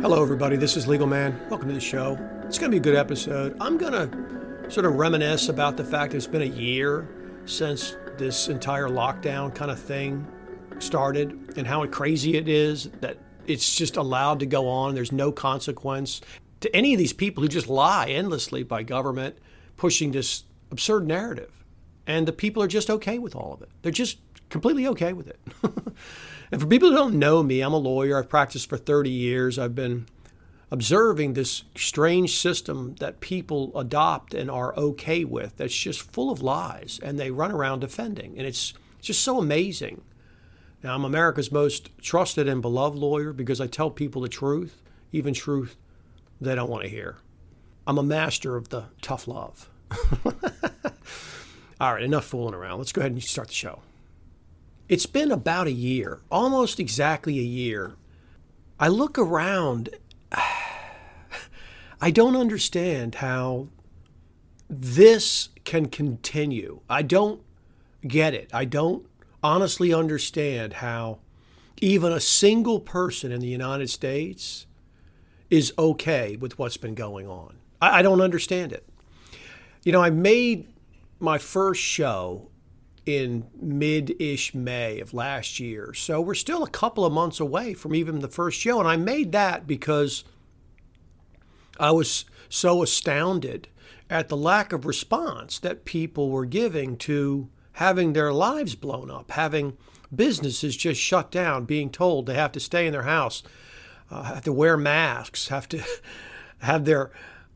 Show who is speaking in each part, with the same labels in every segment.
Speaker 1: Hello, everybody. This is Legal Man. Welcome to the show. It's going to be a good episode. I'm going to sort of reminisce about the fact that it's been a year since this entire lockdown kind of thing started and how crazy it is that it's just allowed to go on. There's no consequence to any of these people who just lie endlessly by government pushing this absurd narrative. And the people are just okay with all of it. They're just completely okay with it. and for people who don't know me, I'm a lawyer. I've practiced for 30 years. I've been observing this strange system that people adopt and are okay with that's just full of lies and they run around defending. And it's just so amazing. Now, I'm America's most trusted and beloved lawyer because I tell people the truth, even truth they don't want to hear. I'm a master of the tough love. All right, enough fooling around. Let's go ahead and start the show. It's been about a year, almost exactly a year. I look around. I don't understand how this can continue. I don't get it. I don't honestly understand how even a single person in the United States is okay with what's been going on. I, I don't understand it. You know, I made my first show in mid ish May of last year. So we're still a couple of months away from even the first show. And I made that because I was so astounded at the lack of response that people were giving to having their lives blown up, having businesses just shut down, being told they have to stay in their house, uh, have to wear masks, have to have their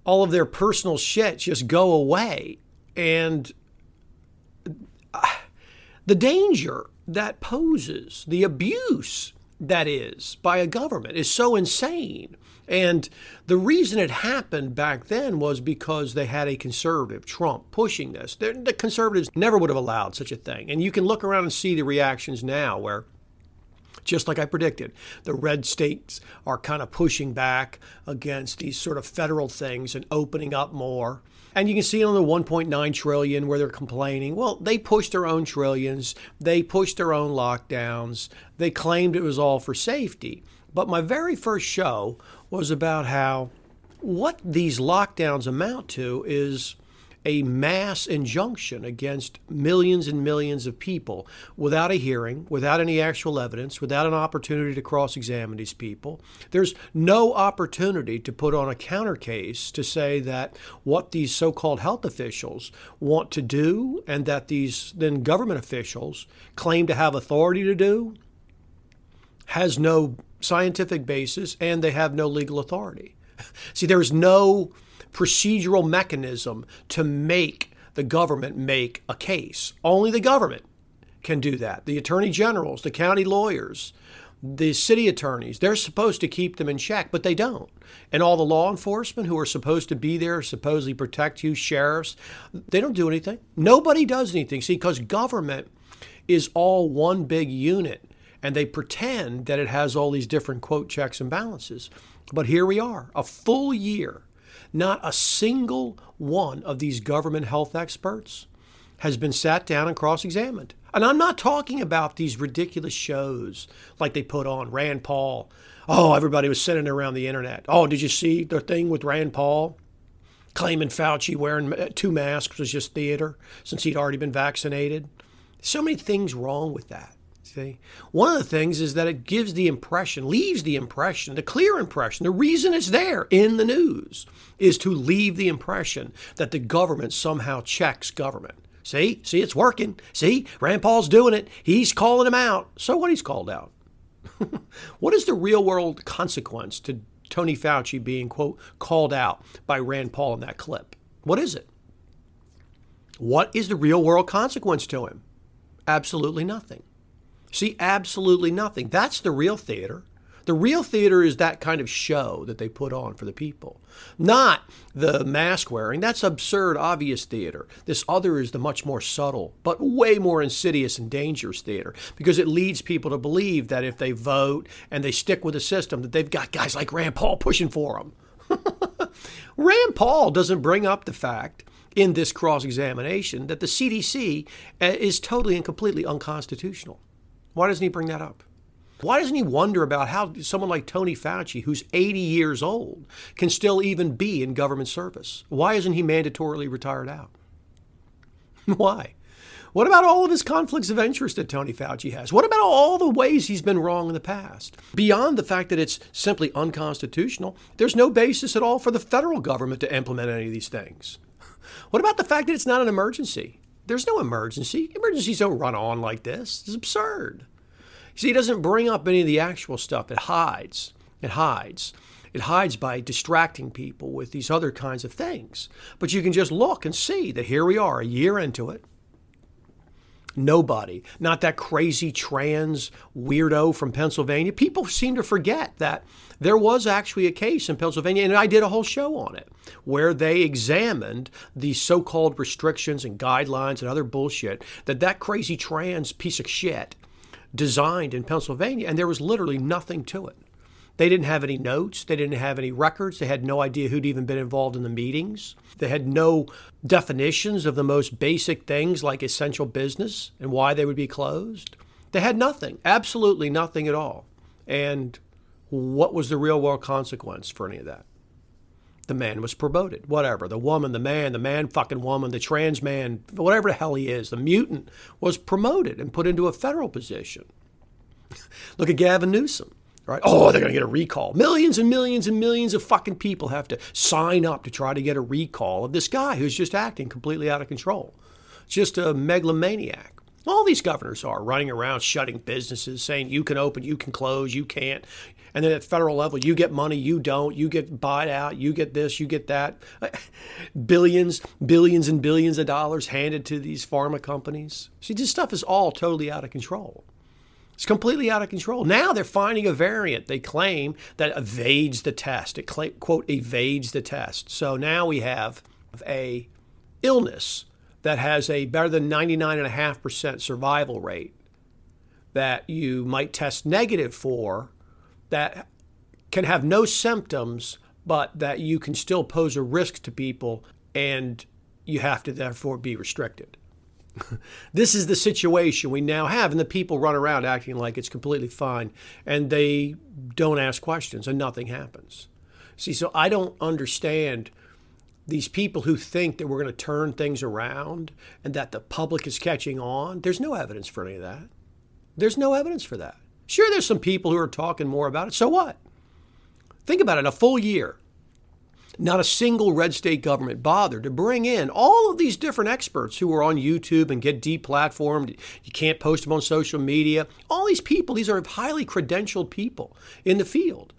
Speaker 1: all of their personal shit just go away and the danger that poses, the abuse that is by a government is so insane. And the reason it happened back then was because they had a conservative, Trump, pushing this. The conservatives never would have allowed such a thing. And you can look around and see the reactions now where just like I predicted. The red states are kind of pushing back against these sort of federal things and opening up more. And you can see on the 1.9 trillion where they're complaining. Well, they pushed their own trillions, they pushed their own lockdowns, they claimed it was all for safety. But my very first show was about how what these lockdowns amount to is a mass injunction against millions and millions of people without a hearing, without any actual evidence, without an opportunity to cross examine these people. There's no opportunity to put on a counter case to say that what these so called health officials want to do and that these then government officials claim to have authority to do has no scientific basis and they have no legal authority. See, there is no procedural mechanism to make the government make a case. Only the government can do that. The attorney generals, the county lawyers, the city attorneys, they're supposed to keep them in check, but they don't. And all the law enforcement who are supposed to be there, supposedly protect you, sheriffs, they don't do anything. Nobody does anything. See, because government is all one big unit and they pretend that it has all these different quote checks and balances. But here we are, a full year not a single one of these government health experts has been sat down and cross examined. And I'm not talking about these ridiculous shows like they put on Rand Paul. Oh, everybody was sending around the internet. Oh, did you see the thing with Rand Paul? Claiming Fauci wearing two masks was just theater since he'd already been vaccinated. So many things wrong with that. See? One of the things is that it gives the impression, leaves the impression, the clear impression, the reason it's there in the news is to leave the impression that the government somehow checks government. See, see, it's working. See, Rand Paul's doing it. He's calling him out. So what he's called out. what is the real world consequence to Tony Fauci being, quote, called out by Rand Paul in that clip? What is it? What is the real world consequence to him? Absolutely nothing. See, absolutely nothing. That's the real theater. The real theater is that kind of show that they put on for the people, not the mask wearing. That's absurd, obvious theater. This other is the much more subtle, but way more insidious and dangerous theater because it leads people to believe that if they vote and they stick with the system, that they've got guys like Rand Paul pushing for them. Rand Paul doesn't bring up the fact in this cross examination that the CDC uh, is totally and completely unconstitutional. Why doesn't he bring that up? Why doesn't he wonder about how someone like Tony Fauci, who's 80 years old, can still even be in government service? Why isn't he mandatorily retired out? Why? What about all of his conflicts of interest that Tony Fauci has? What about all the ways he's been wrong in the past? Beyond the fact that it's simply unconstitutional, there's no basis at all for the federal government to implement any of these things. What about the fact that it's not an emergency? There's no emergency. Emergencies don't run on like this. It's absurd. See, it doesn't bring up any of the actual stuff. It hides. It hides. It hides by distracting people with these other kinds of things. But you can just look and see that here we are, a year into it. Nobody, not that crazy trans weirdo from Pennsylvania. People seem to forget that there was actually a case in Pennsylvania, and I did a whole show on it, where they examined the so called restrictions and guidelines and other bullshit that that crazy trans piece of shit designed in Pennsylvania, and there was literally nothing to it. They didn't have any notes. They didn't have any records. They had no idea who'd even been involved in the meetings. They had no definitions of the most basic things like essential business and why they would be closed. They had nothing, absolutely nothing at all. And what was the real world consequence for any of that? The man was promoted, whatever. The woman, the man, the man fucking woman, the trans man, whatever the hell he is, the mutant was promoted and put into a federal position. Look at Gavin Newsom, right? Oh, they're going to get a recall. Millions and millions and millions of fucking people have to sign up to try to get a recall of this guy who's just acting completely out of control. Just a megalomaniac. All these governors are running around shutting businesses, saying you can open, you can close, you can't. And then at federal level, you get money, you don't. You get bought out, you get this, you get that. billions, billions and billions of dollars handed to these pharma companies. See, this stuff is all totally out of control. It's completely out of control. Now they're finding a variant they claim that evades the test. It quote evades the test. So now we have a illness that has a better than 99.5% survival rate that you might test negative for that can have no symptoms, but that you can still pose a risk to people and you have to therefore be restricted. this is the situation we now have, and the people run around acting like it's completely fine and they don't ask questions and nothing happens. See, so I don't understand these people who think that we're going to turn things around and that the public is catching on. There's no evidence for any of that. There's no evidence for that. Sure, there's some people who are talking more about it. So what? Think about it a full year. Not a single red state government bothered to bring in all of these different experts who are on YouTube and get deplatformed. You can't post them on social media. All these people, these are highly credentialed people in the field.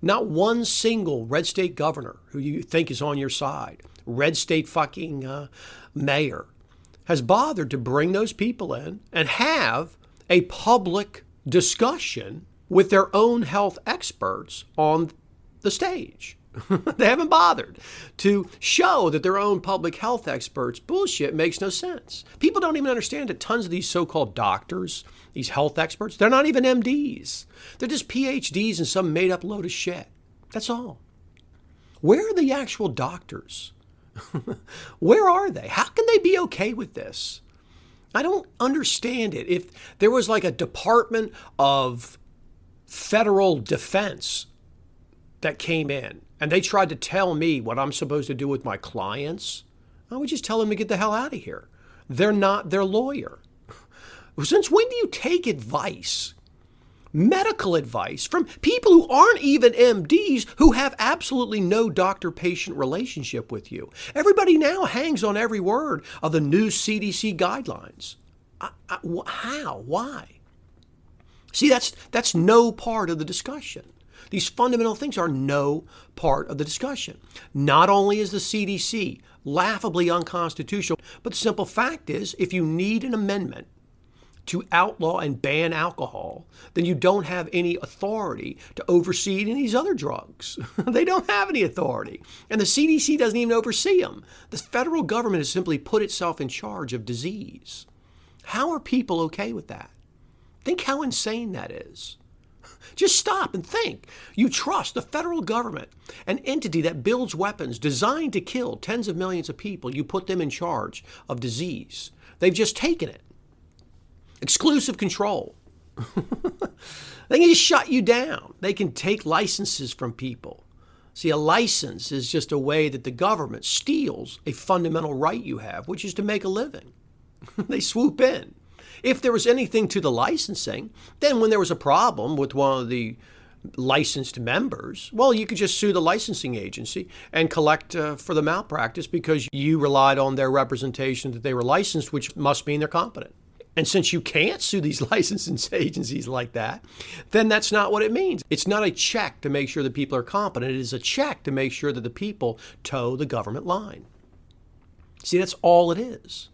Speaker 1: Not one single red state governor who you think is on your side, red state fucking uh, mayor, has bothered to bring those people in and have a public discussion with their own health experts on the stage. they haven't bothered to show that their own public health experts bullshit makes no sense. People don't even understand that tons of these so called doctors, these health experts, they're not even MDs. They're just PhDs in some made up load of shit. That's all. Where are the actual doctors? Where are they? How can they be okay with this? I don't understand it. If there was like a Department of Federal Defense that came in and they tried to tell me what I'm supposed to do with my clients, I would just tell them to get the hell out of here. They're not their lawyer. Since when do you take advice, medical advice, from people who aren't even MDs who have absolutely no doctor patient relationship with you? Everybody now hangs on every word of the new CDC guidelines. I, I, how? Why? See, that's, that's no part of the discussion. These fundamental things are no part of the discussion. Not only is the CDC laughably unconstitutional, but the simple fact is if you need an amendment to outlaw and ban alcohol, then you don't have any authority to oversee any of these other drugs. they don't have any authority. And the CDC doesn't even oversee them. The federal government has simply put itself in charge of disease. How are people okay with that? Think how insane that is. Just stop and think. You trust the federal government, an entity that builds weapons designed to kill tens of millions of people. You put them in charge of disease. They've just taken it. Exclusive control. they can just shut you down. They can take licenses from people. See, a license is just a way that the government steals a fundamental right you have, which is to make a living. they swoop in. If there was anything to the licensing, then when there was a problem with one of the licensed members, well, you could just sue the licensing agency and collect uh, for the malpractice because you relied on their representation that they were licensed, which must mean they're competent. And since you can't sue these licensing agencies like that, then that's not what it means. It's not a check to make sure that people are competent. It is a check to make sure that the people toe the government line. See, that's all it is.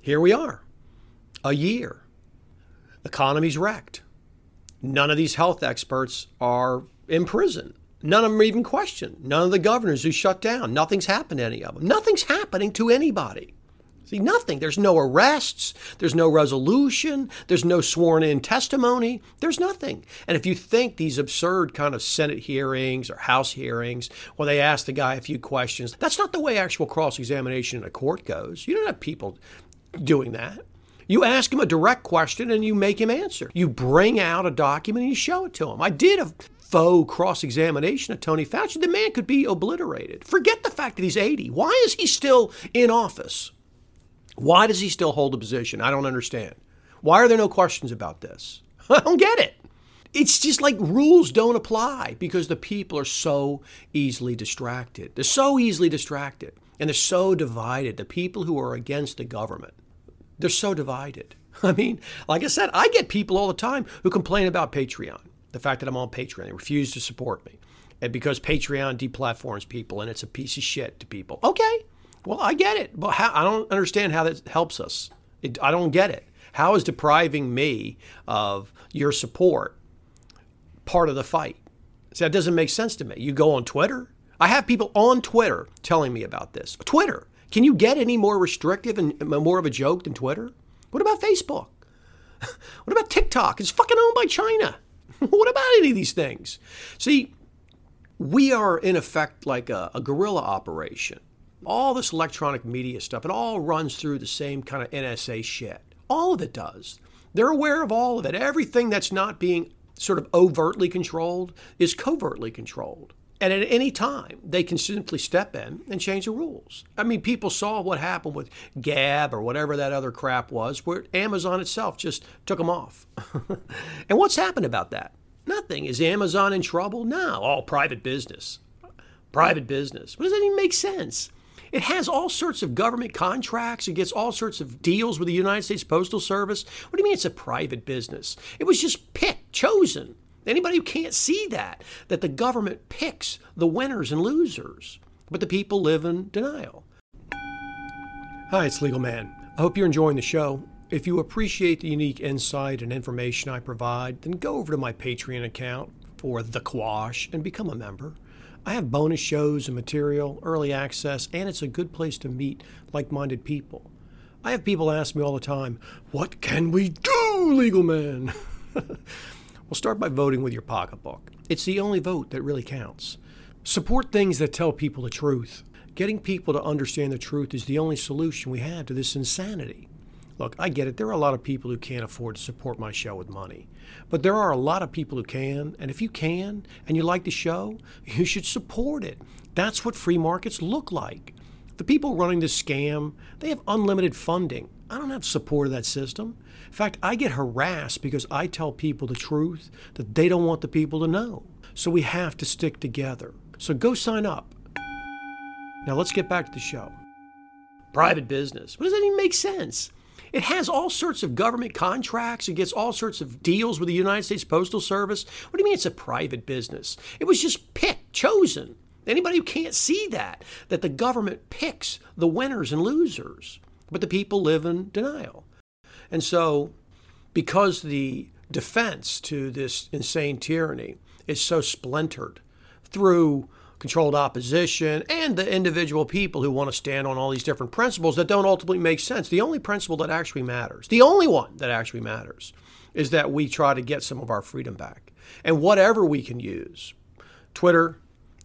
Speaker 1: Here we are, a year. Economy's wrecked. None of these health experts are in prison. None of them are even questioned. None of the governors who shut down. Nothing's happened to any of them. Nothing's happening to anybody. See, nothing. There's no arrests. There's no resolution. There's no sworn in testimony. There's nothing. And if you think these absurd kind of Senate hearings or House hearings, where they ask the guy a few questions, that's not the way actual cross examination in a court goes. You don't have people doing that. You ask him a direct question and you make him answer. You bring out a document and you show it to him. I did a faux cross examination of Tony Fauci. The man could be obliterated. Forget the fact that he's 80. Why is he still in office? Why does he still hold a position? I don't understand. Why are there no questions about this? I don't get it. It's just like rules don't apply because the people are so easily distracted. They're so easily distracted and they're so divided. The people who are against the government, they're so divided. I mean, like I said, I get people all the time who complain about Patreon, the fact that I'm on Patreon. They refuse to support me. And because Patreon deplatforms people and it's a piece of shit to people. Okay, well, I get it, but how, I don't understand how that helps us. It, I don't get it. How is depriving me of your support part of the fight? See, that doesn't make sense to me. You go on Twitter. I have people on Twitter telling me about this. Twitter. Can you get any more restrictive and more of a joke than Twitter? What about Facebook? What about TikTok? It's fucking owned by China. what about any of these things? See, we are in effect like a, a guerrilla operation all this electronic media stuff, it all runs through the same kind of NSA shit. All of it does. They're aware of all of it. Everything that's not being sort of overtly controlled is covertly controlled. And at any time, they can simply step in and change the rules. I mean, people saw what happened with Gab or whatever that other crap was, where Amazon itself just took them off. and what's happened about that? Nothing. Is Amazon in trouble? No, all private business. Private business. What does that even make sense? It has all sorts of government contracts. It gets all sorts of deals with the United States Postal Service. What do you mean it's a private business? It was just picked, chosen. Anybody who can't see that, that the government picks the winners and losers, but the people live in denial. Hi, it's Legal Man. I hope you're enjoying the show. If you appreciate the unique insight and information I provide, then go over to my Patreon account for The Quash and become a member. I have bonus shows and material, early access, and it's a good place to meet like minded people. I have people ask me all the time, What can we do, legal man? well, start by voting with your pocketbook. It's the only vote that really counts. Support things that tell people the truth. Getting people to understand the truth is the only solution we have to this insanity. Look, I get it. There are a lot of people who can't afford to support my show with money. But there are a lot of people who can. And if you can and you like the show, you should support it. That's what free markets look like. The people running this scam, they have unlimited funding. I don't have support of that system. In fact, I get harassed because I tell people the truth that they don't want the people to know. So we have to stick together. So go sign up. Now let's get back to the show. Private business. What does that even make sense? It has all sorts of government contracts. It gets all sorts of deals with the United States Postal Service. What do you mean it's a private business? It was just picked, chosen. Anybody who can't see that, that the government picks the winners and losers, but the people live in denial. And so, because the defense to this insane tyranny is so splintered through controlled opposition, and the individual people who want to stand on all these different principles that don't ultimately make sense. The only principle that actually matters, the only one that actually matters, is that we try to get some of our freedom back. And whatever we can use Twitter,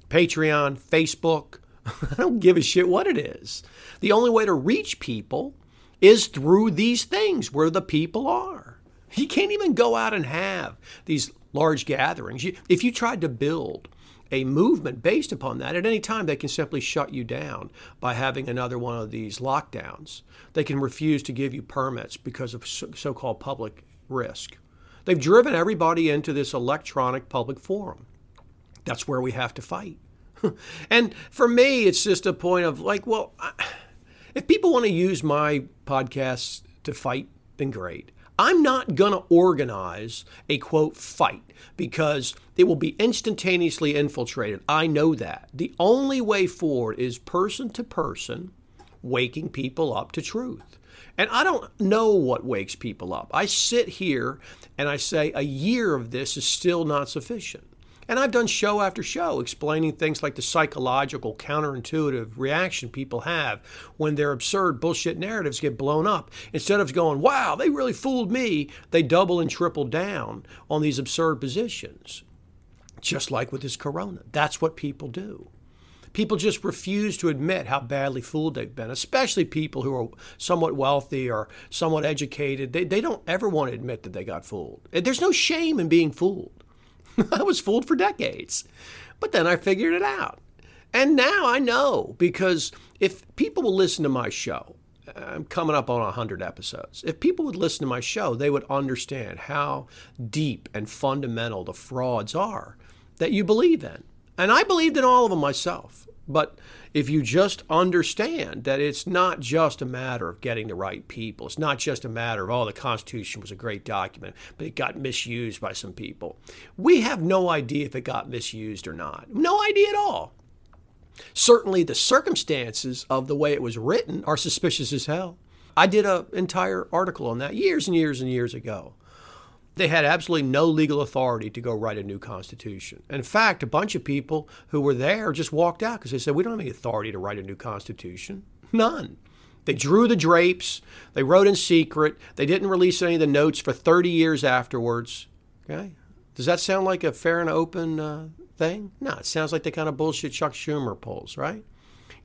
Speaker 1: Patreon, Facebook I don't give a shit what it is. The only way to reach people is through these things where the people are. You can't even go out and have these large gatherings. If you tried to build a movement based upon that, at any time they can simply shut you down by having another one of these lockdowns. They can refuse to give you permits because of so called public risk. They've driven everybody into this electronic public forum. That's where we have to fight. and for me, it's just a point of like, well, if people want to use my podcasts to fight, then great. I'm not going to organize a quote fight because it will be instantaneously infiltrated. I know that. The only way forward is person to person, waking people up to truth. And I don't know what wakes people up. I sit here and I say a year of this is still not sufficient. And I've done show after show explaining things like the psychological, counterintuitive reaction people have when their absurd bullshit narratives get blown up. Instead of going, wow, they really fooled me, they double and triple down on these absurd positions. Just like with this corona. That's what people do. People just refuse to admit how badly fooled they've been, especially people who are somewhat wealthy or somewhat educated. They, they don't ever want to admit that they got fooled. There's no shame in being fooled. I was fooled for decades. But then I figured it out. And now I know because if people will listen to my show, I'm coming up on 100 episodes. If people would listen to my show, they would understand how deep and fundamental the frauds are that you believe in. And I believed in all of them myself. But if you just understand that it's not just a matter of getting the right people, it's not just a matter of, oh, the Constitution was a great document, but it got misused by some people. We have no idea if it got misused or not. No idea at all. Certainly, the circumstances of the way it was written are suspicious as hell. I did an entire article on that years and years and years ago. They had absolutely no legal authority to go write a new constitution. In fact, a bunch of people who were there just walked out because they said, We don't have any authority to write a new constitution. None. They drew the drapes, they wrote in secret, they didn't release any of the notes for 30 years afterwards. Okay? Does that sound like a fair and open uh, thing? No, it sounds like the kind of bullshit Chuck Schumer pulls, right?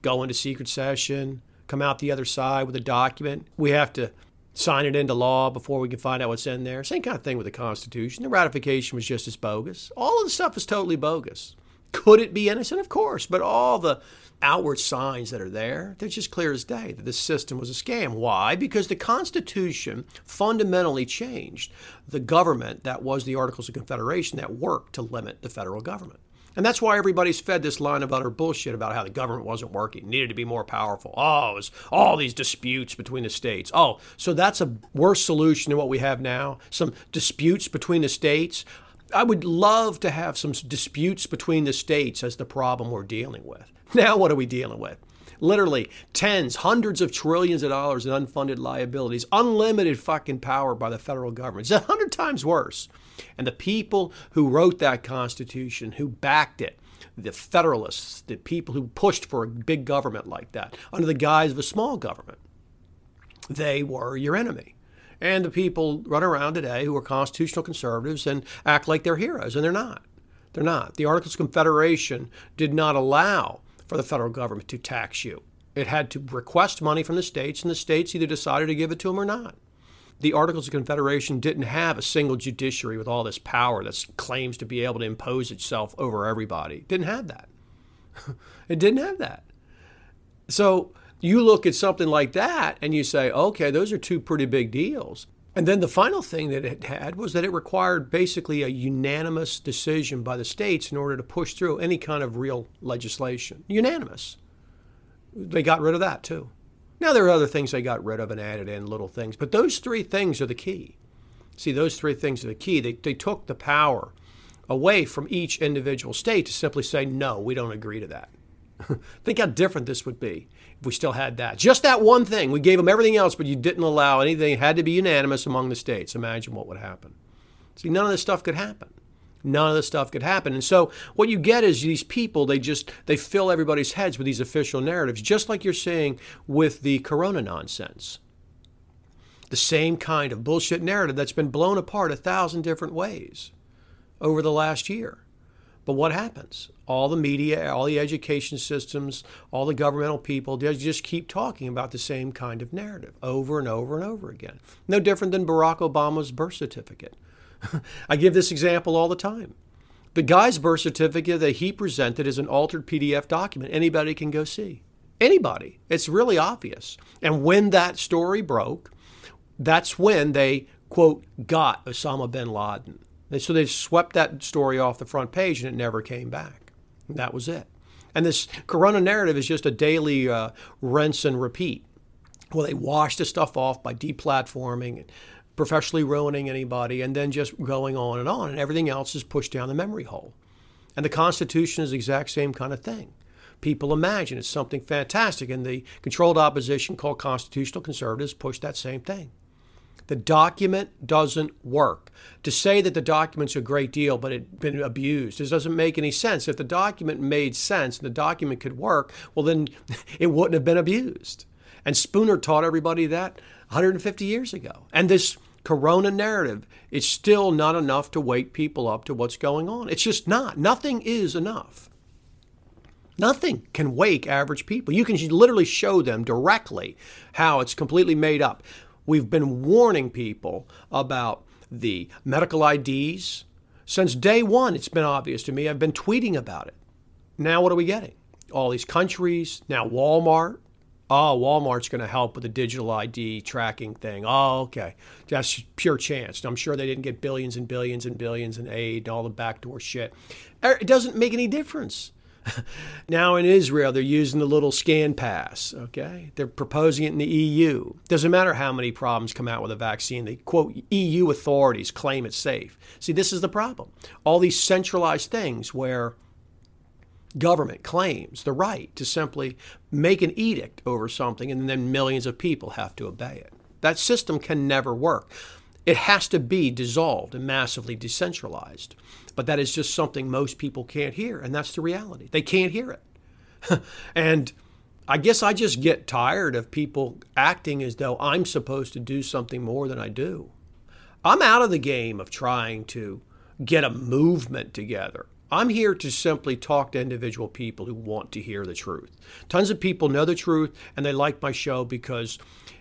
Speaker 1: Go into secret session, come out the other side with a document. We have to sign it into law before we can find out what's in there. Same kind of thing with the Constitution. The ratification was just as bogus. All of the stuff is totally bogus. Could it be innocent? Of course, but all the outward signs that are there, they're just clear as day that this system was a scam. Why? Because the Constitution fundamentally changed the government that was the Articles of Confederation that worked to limit the federal government. And that's why everybody's fed this line of utter bullshit about how the government wasn't working, needed to be more powerful. Oh, it was all these disputes between the states. Oh, so that's a worse solution than what we have now? Some disputes between the states? I would love to have some disputes between the states as the problem we're dealing with. Now, what are we dealing with? Literally tens, hundreds of trillions of dollars in unfunded liabilities, unlimited fucking power by the federal government. It's a hundred times worse. And the people who wrote that Constitution, who backed it, the Federalists, the people who pushed for a big government like that under the guise of a small government, they were your enemy. And the people run around today who are constitutional conservatives and act like they're heroes, and they're not. They're not. The Articles of Confederation did not allow for the federal government to tax you. It had to request money from the states, and the states either decided to give it to them or not the Articles of Confederation didn't have a single judiciary with all this power that claims to be able to impose itself over everybody. Didn't have that. it didn't have that. So you look at something like that and you say, okay, those are two pretty big deals. And then the final thing that it had was that it required basically a unanimous decision by the states in order to push through any kind of real legislation. Unanimous. They got rid of that too. Now, there are other things they got rid of and added in, little things, but those three things are the key. See, those three things are the key. They, they took the power away from each individual state to simply say, no, we don't agree to that. Think how different this would be if we still had that. Just that one thing. We gave them everything else, but you didn't allow anything. It had to be unanimous among the states. Imagine what would happen. See, none of this stuff could happen none of this stuff could happen and so what you get is these people they just they fill everybody's heads with these official narratives just like you're seeing with the corona nonsense the same kind of bullshit narrative that's been blown apart a thousand different ways over the last year But what happens? All the media, all the education systems, all the governmental people, just keep talking about the same kind of narrative over and over and over again. No different than Barack Obama's birth certificate. I give this example all the time. The guy's birth certificate that he presented is an altered PDF document. Anybody can go see. Anybody. It's really obvious. And when that story broke, that's when they, quote, got Osama bin Laden. So they swept that story off the front page and it never came back. That was it. And this Corona narrative is just a daily uh, rinse and repeat. Well, they wash the stuff off by deplatforming and professionally ruining anybody and then just going on and on. And everything else is pushed down the memory hole. And the Constitution is the exact same kind of thing. People imagine it's something fantastic, and the controlled opposition called constitutional conservatives push that same thing. The document doesn't work. To say that the document's a great deal, but it's been abused, this doesn't make any sense. If the document made sense and the document could work, well, then it wouldn't have been abused. And Spooner taught everybody that 150 years ago. And this corona narrative is still not enough to wake people up to what's going on. It's just not. Nothing is enough. Nothing can wake average people. You can literally show them directly how it's completely made up. We've been warning people about the medical IDs. Since day one, it's been obvious to me. I've been tweeting about it. Now, what are we getting? All these countries, now Walmart. Oh, Walmart's going to help with the digital ID tracking thing. Oh, okay. That's pure chance. I'm sure they didn't get billions and billions and billions in aid and all the backdoor shit. Er, it doesn't make any difference. now in Israel, they're using the little scan pass. Okay, they're proposing it in the EU. Doesn't matter how many problems come out with a vaccine. The quote EU authorities claim it's safe. See, this is the problem. All these centralized things where government claims the right to simply make an edict over something and then millions of people have to obey it. That system can never work. It has to be dissolved and massively decentralized. But that is just something most people can't hear, and that's the reality. They can't hear it. and I guess I just get tired of people acting as though I'm supposed to do something more than I do. I'm out of the game of trying to get a movement together. I'm here to simply talk to individual people who want to hear the truth. Tons of people know the truth and they like my show because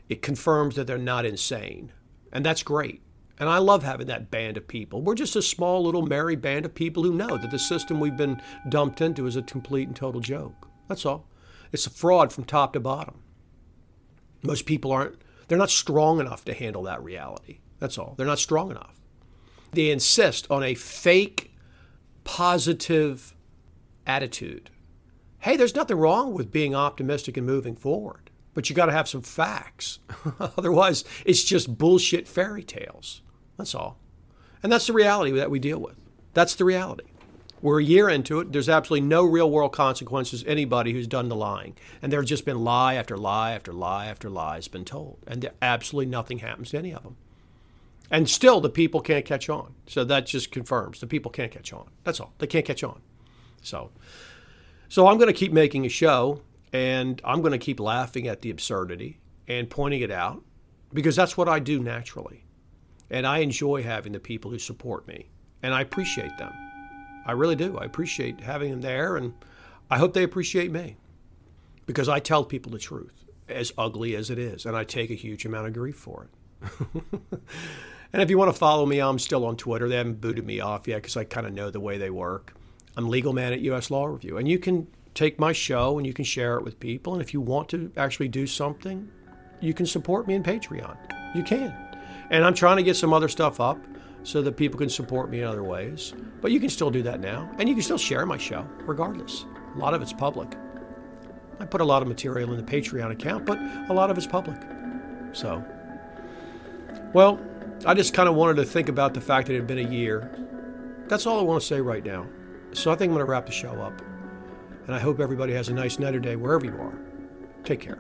Speaker 1: it confirms that they're not insane. And that's great. And I love having that band of people. We're just a small little merry band of people who know that the system we've been dumped into is a complete and total joke. That's all. It's a fraud from top to bottom. Most people aren't, they're not strong enough to handle that reality. That's all. They're not strong enough. They insist on a fake, positive attitude. Hey, there's nothing wrong with being optimistic and moving forward, but you got to have some facts. Otherwise, it's just bullshit fairy tales. That's all. And that's the reality that we deal with. That's the reality. We're a year into it. There's absolutely no real world consequences anybody who's done the lying. And there's just been lie after lie after lie after lie has been told. And absolutely nothing happens to any of them. And still, the people can't catch on. So that just confirms the people can't catch on. That's all. They can't catch on. So, so I'm going to keep making a show, and I'm going to keep laughing at the absurdity and pointing it out because that's what I do naturally. And I enjoy having the people who support me, and I appreciate them. I really do. I appreciate having them there, and I hope they appreciate me because I tell people the truth, as ugly as it is, and I take a huge amount of grief for it. and if you want to follow me, I'm still on Twitter. They haven't booted me off yet because I kind of know the way they work. I'm legal man at U.S. Law Review, and you can take my show and you can share it with people. And if you want to actually do something, you can support me in Patreon. You can. And I'm trying to get some other stuff up so that people can support me in other ways. But you can still do that now. And you can still share my show, regardless. A lot of it's public. I put a lot of material in the Patreon account, but a lot of it's public. So, well, I just kind of wanted to think about the fact that it had been a year. That's all I want to say right now. So I think I'm going to wrap the show up. And I hope everybody has a nice night or day wherever you are. Take care.